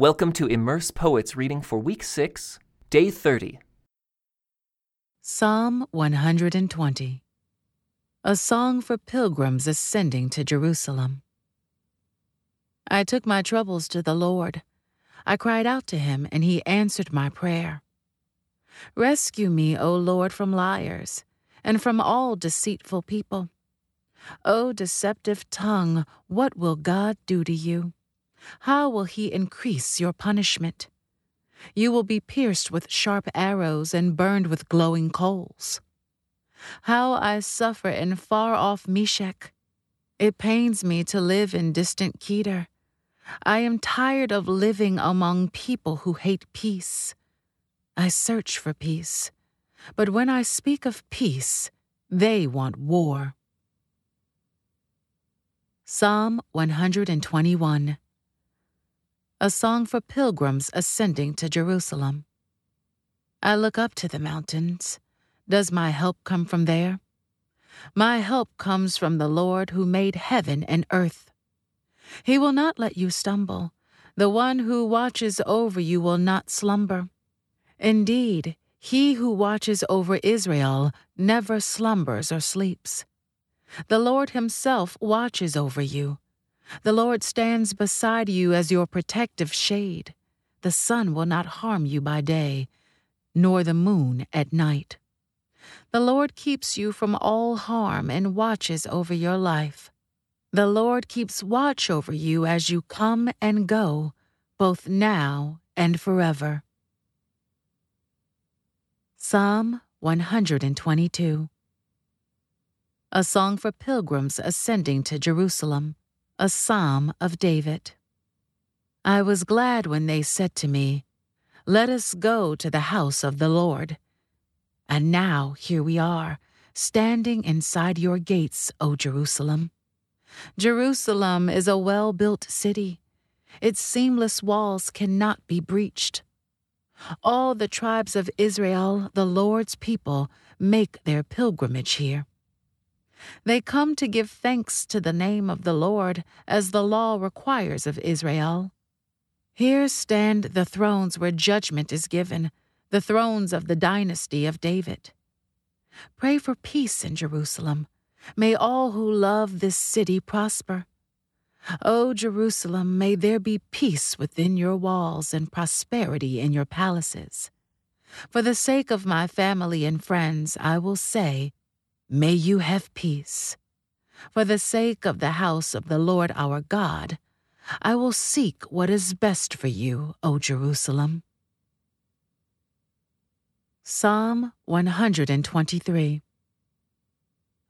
Welcome to Immerse Poets reading for week 6, day 30. Psalm 120 A song for pilgrims ascending to Jerusalem. I took my troubles to the Lord. I cried out to him, and he answered my prayer. Rescue me, O Lord, from liars and from all deceitful people. O deceptive tongue, what will God do to you? How will he increase your punishment? You will be pierced with sharp arrows and burned with glowing coals. How I suffer in far off Meshech. It pains me to live in distant Kedar. I am tired of living among people who hate peace. I search for peace, but when I speak of peace, they want war. Psalm 121 a song for pilgrims ascending to Jerusalem. I look up to the mountains. Does my help come from there? My help comes from the Lord who made heaven and earth. He will not let you stumble. The one who watches over you will not slumber. Indeed, he who watches over Israel never slumbers or sleeps. The Lord himself watches over you. The Lord stands beside you as your protective shade. The sun will not harm you by day, nor the moon at night. The Lord keeps you from all harm and watches over your life. The Lord keeps watch over you as you come and go, both now and forever. Psalm 122 A song for pilgrims ascending to Jerusalem a psalm of David. I was glad when they said to me, Let us go to the house of the Lord. And now here we are, standing inside your gates, O Jerusalem. Jerusalem is a well built city. Its seamless walls cannot be breached. All the tribes of Israel, the Lord's people, make their pilgrimage here. They come to give thanks to the name of the Lord, as the law requires of Israel. Here stand the thrones where judgment is given, the thrones of the dynasty of David. Pray for peace in Jerusalem. May all who love this city prosper. O Jerusalem, may there be peace within your walls and prosperity in your palaces. For the sake of my family and friends, I will say, May you have peace. For the sake of the house of the Lord our God, I will seek what is best for you, O Jerusalem. Psalm 123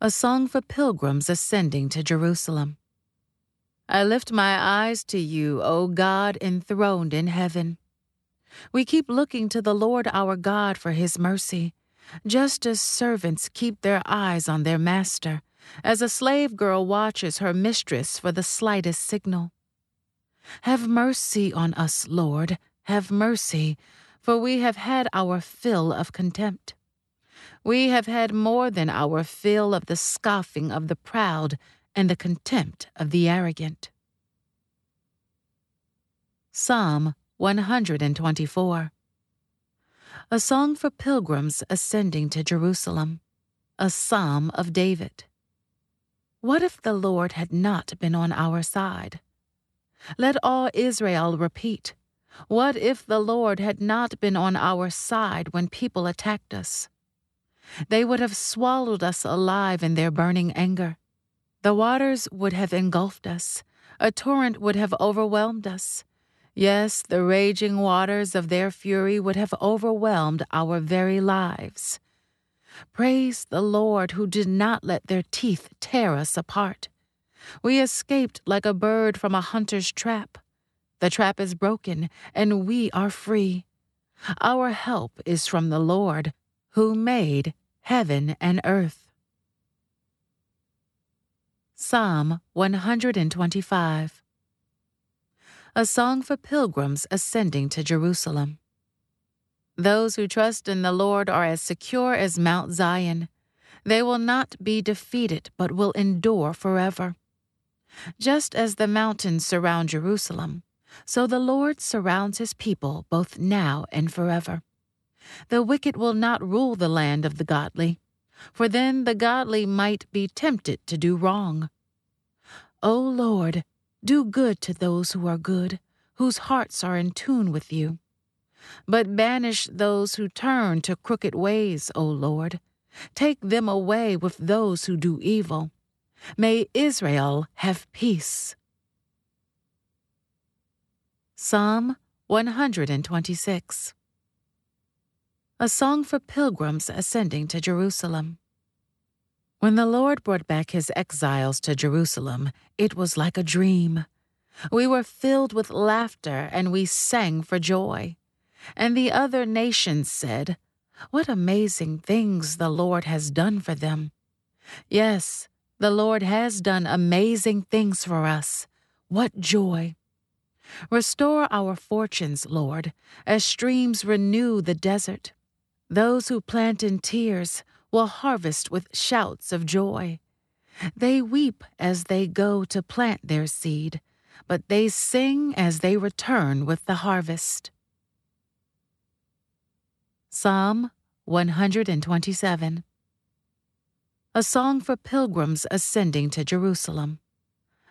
A song for pilgrims ascending to Jerusalem. I lift my eyes to you, O God enthroned in heaven. We keep looking to the Lord our God for his mercy just as servants keep their eyes on their master, as a slave girl watches her mistress for the slightest signal. Have mercy on us, Lord, have mercy, for we have had our fill of contempt. We have had more than our fill of the scoffing of the proud and the contempt of the arrogant. Psalm 124 a song for pilgrims ascending to Jerusalem, a psalm of David. What if the Lord had not been on our side? Let all Israel repeat, What if the Lord had not been on our side when people attacked us? They would have swallowed us alive in their burning anger. The waters would have engulfed us, a torrent would have overwhelmed us. Yes, the raging waters of their fury would have overwhelmed our very lives. Praise the Lord who did not let their teeth tear us apart. We escaped like a bird from a hunter's trap. The trap is broken, and we are free. Our help is from the Lord, who made heaven and earth. Psalm 125 a song for pilgrims ascending to Jerusalem. Those who trust in the Lord are as secure as Mount Zion. They will not be defeated, but will endure forever. Just as the mountains surround Jerusalem, So the Lord surrounds his people both now and forever. The wicked will not rule the land of the godly, for then the godly might be tempted to do wrong. O Lord, do good to those who are good, whose hearts are in tune with you. But banish those who turn to crooked ways, O Lord. Take them away with those who do evil. May Israel have peace. Psalm 126 A song for pilgrims ascending to Jerusalem. When the Lord brought back his exiles to Jerusalem, it was like a dream. We were filled with laughter and we sang for joy. And the other nations said, What amazing things the Lord has done for them. Yes, the Lord has done amazing things for us. What joy! Restore our fortunes, Lord, as streams renew the desert. Those who plant in tears will harvest with shouts of joy. They weep as they go to plant their seed, but they sing as they return with the harvest. Psalm 127 A song for pilgrims ascending to Jerusalem.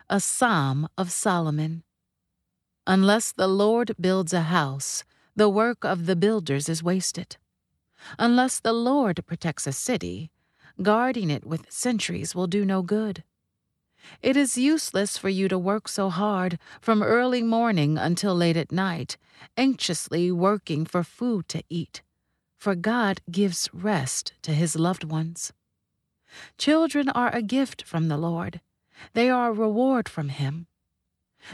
A psalm of Solomon. Unless the Lord builds a house, the work of the builders is wasted. Unless the Lord protects a city, guarding it with sentries will do no good. It is useless for you to work so hard from early morning until late at night, anxiously working for food to eat, for God gives rest to his loved ones. Children are a gift from the Lord, they are a reward from him.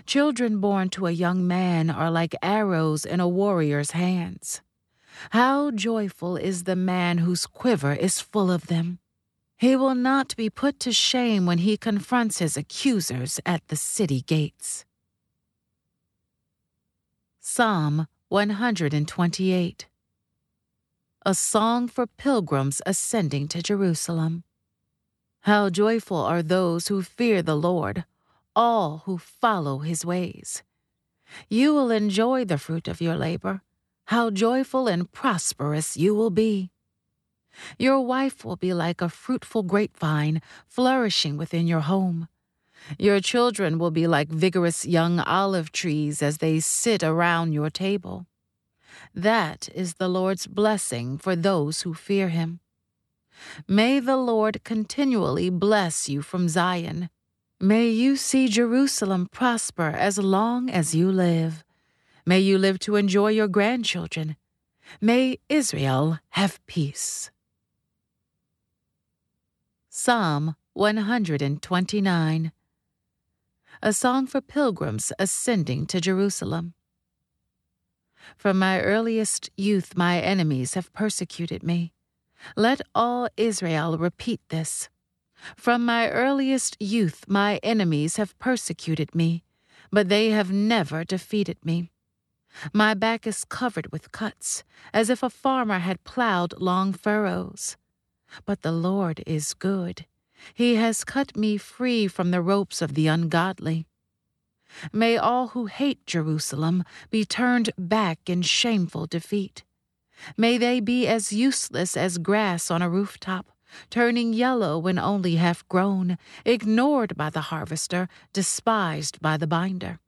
Children born to a young man are like arrows in a warrior's hands. How joyful is the man whose quiver is full of them! He will not be put to shame when he confronts his accusers at the city gates. Psalm 128 A song for pilgrims ascending to Jerusalem. How joyful are those who fear the Lord, all who follow his ways. You will enjoy the fruit of your labor how joyful and prosperous you will be. Your wife will be like a fruitful grapevine flourishing within your home. Your children will be like vigorous young olive trees as they sit around your table. That is the Lord's blessing for those who fear him. May the Lord continually bless you from Zion. May you see Jerusalem prosper as long as you live. May you live to enjoy your grandchildren. May Israel have peace. Psalm 129 A song for pilgrims ascending to Jerusalem. From my earliest youth, my enemies have persecuted me. Let all Israel repeat this. From my earliest youth, my enemies have persecuted me, but they have never defeated me. My back is covered with cuts, as if a farmer had plowed long furrows. But the Lord is good. He has cut me free from the ropes of the ungodly. May all who hate Jerusalem be turned back in shameful defeat. May they be as useless as grass on a rooftop, turning yellow when only half grown, ignored by the harvester, despised by the binder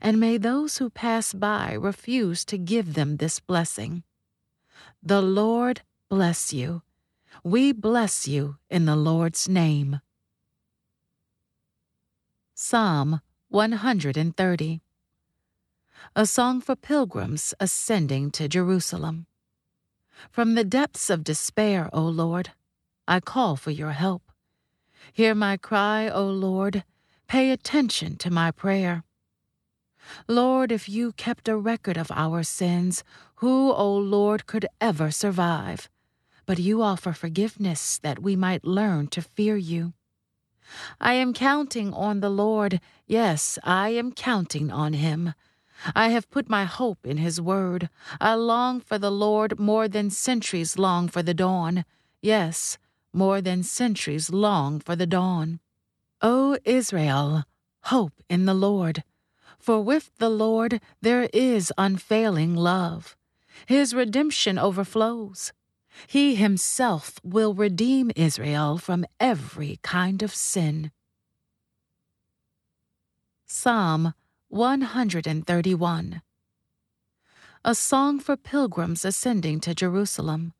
and may those who pass by refuse to give them this blessing. The Lord bless you. We bless you in the Lord's name. Psalm 130 A song for pilgrims ascending to Jerusalem. From the depths of despair, O Lord, I call for your help. Hear my cry, O Lord. Pay attention to my prayer. Lord, if you kept a record of our sins, who, O Lord, could ever survive? But you offer forgiveness that we might learn to fear you. I am counting on the Lord. Yes, I am counting on him. I have put my hope in his word. I long for the Lord more than centuries long for the dawn. Yes, more than centuries long for the dawn. O Israel, hope in the Lord For with the Lord there is unfailing love. His redemption overflows. He himself will redeem Israel from every kind of sin. Psalm 131 A song for pilgrims ascending to Jerusalem.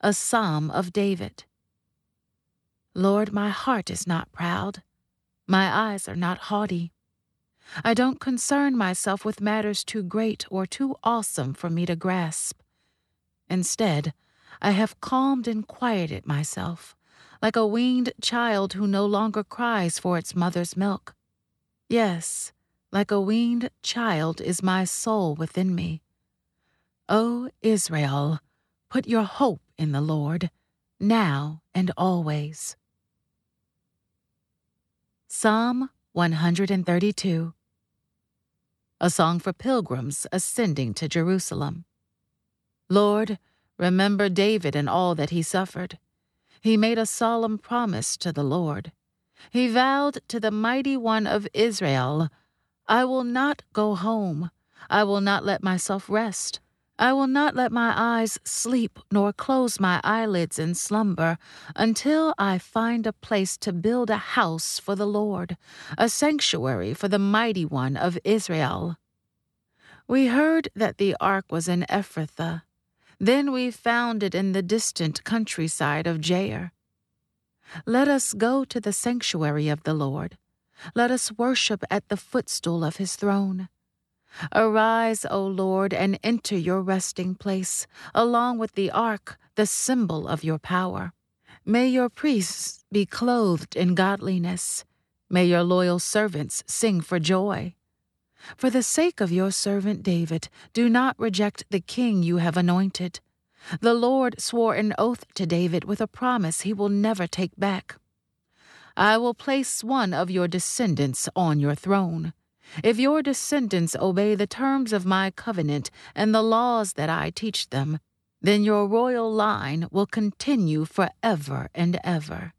A psalm of David. Lord, my heart is not proud. My eyes are not haughty. I don't concern myself with matters too great or too awesome for me to grasp. Instead, I have calmed and quieted myself, like a weaned child who no longer cries for its mother's milk. Yes, like a weaned child is my soul within me. O Israel, put your hope in the Lord, now and always. Psalm 132 A song for pilgrims ascending to Jerusalem. Lord, remember David and all that he suffered. He made a solemn promise to the Lord. He vowed to the mighty one of Israel, I will not go home. I will not let myself rest I will not let my eyes sleep nor close my eyelids in slumber until I find a place to build a house for the Lord, a sanctuary for the mighty one of Israel. We heard that the ark was in Ephrathah. Then we found it in the distant countryside of Jaar. Let us go to the sanctuary of the Lord. Let us worship at the footstool of his throne. Arise, O Lord, and enter your resting place, along with the ark, the symbol of your power. May your priests be clothed in godliness. May your loyal servants sing for joy. For the sake of your servant David, do not reject the king you have anointed. The Lord swore an oath to David with a promise he will never take back. I will place one of your descendants on your throne. If your descendants obey the terms of my covenant and the laws that I teach them, then your royal line will continue forever and ever.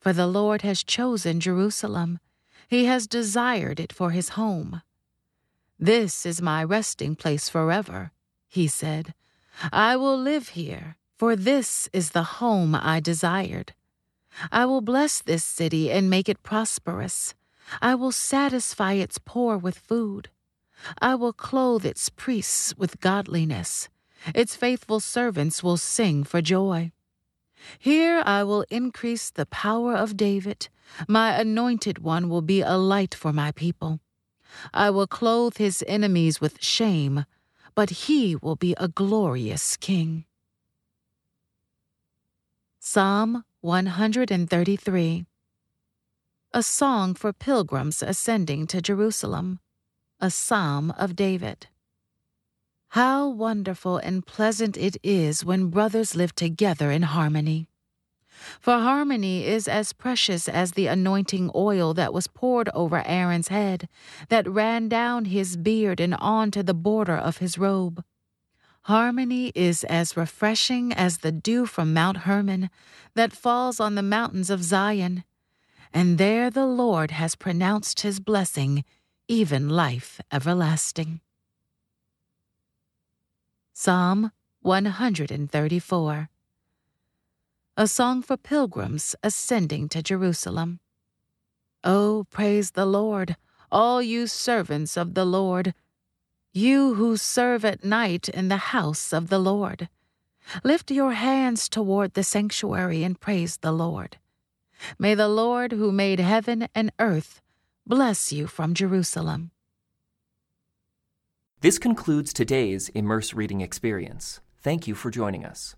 For the Lord has chosen Jerusalem, He has desired it for His home. This is my resting place forever, He said. I will live here, for this is the home I desired. I will bless this city and make it prosperous. I will satisfy its poor with food. I will clothe its priests with godliness. Its faithful servants will sing for joy. Here I will increase the power of David. My anointed one will be a light for my people. I will clothe his enemies with shame, but he will be a glorious king. Psalm 133 a song for pilgrims ascending to Jerusalem, a psalm of David. How wonderful and pleasant it is when brothers live together in harmony. For harmony is as precious as the anointing oil that was poured over Aaron's head, that ran down his beard and on to the border of his robe. Harmony is as refreshing as the dew from Mount Hermon that falls on the mountains of Zion and there the Lord has pronounced his blessing, even life everlasting. Psalm 134 A song for pilgrims ascending to Jerusalem. Oh, praise the Lord, all you servants of the Lord, you who serve at night in the house of the Lord. Lift your hands toward the sanctuary and praise the Lord. May the Lord who made heaven and earth bless you from Jerusalem. This concludes today's Immerse Reading Experience. Thank you for joining us.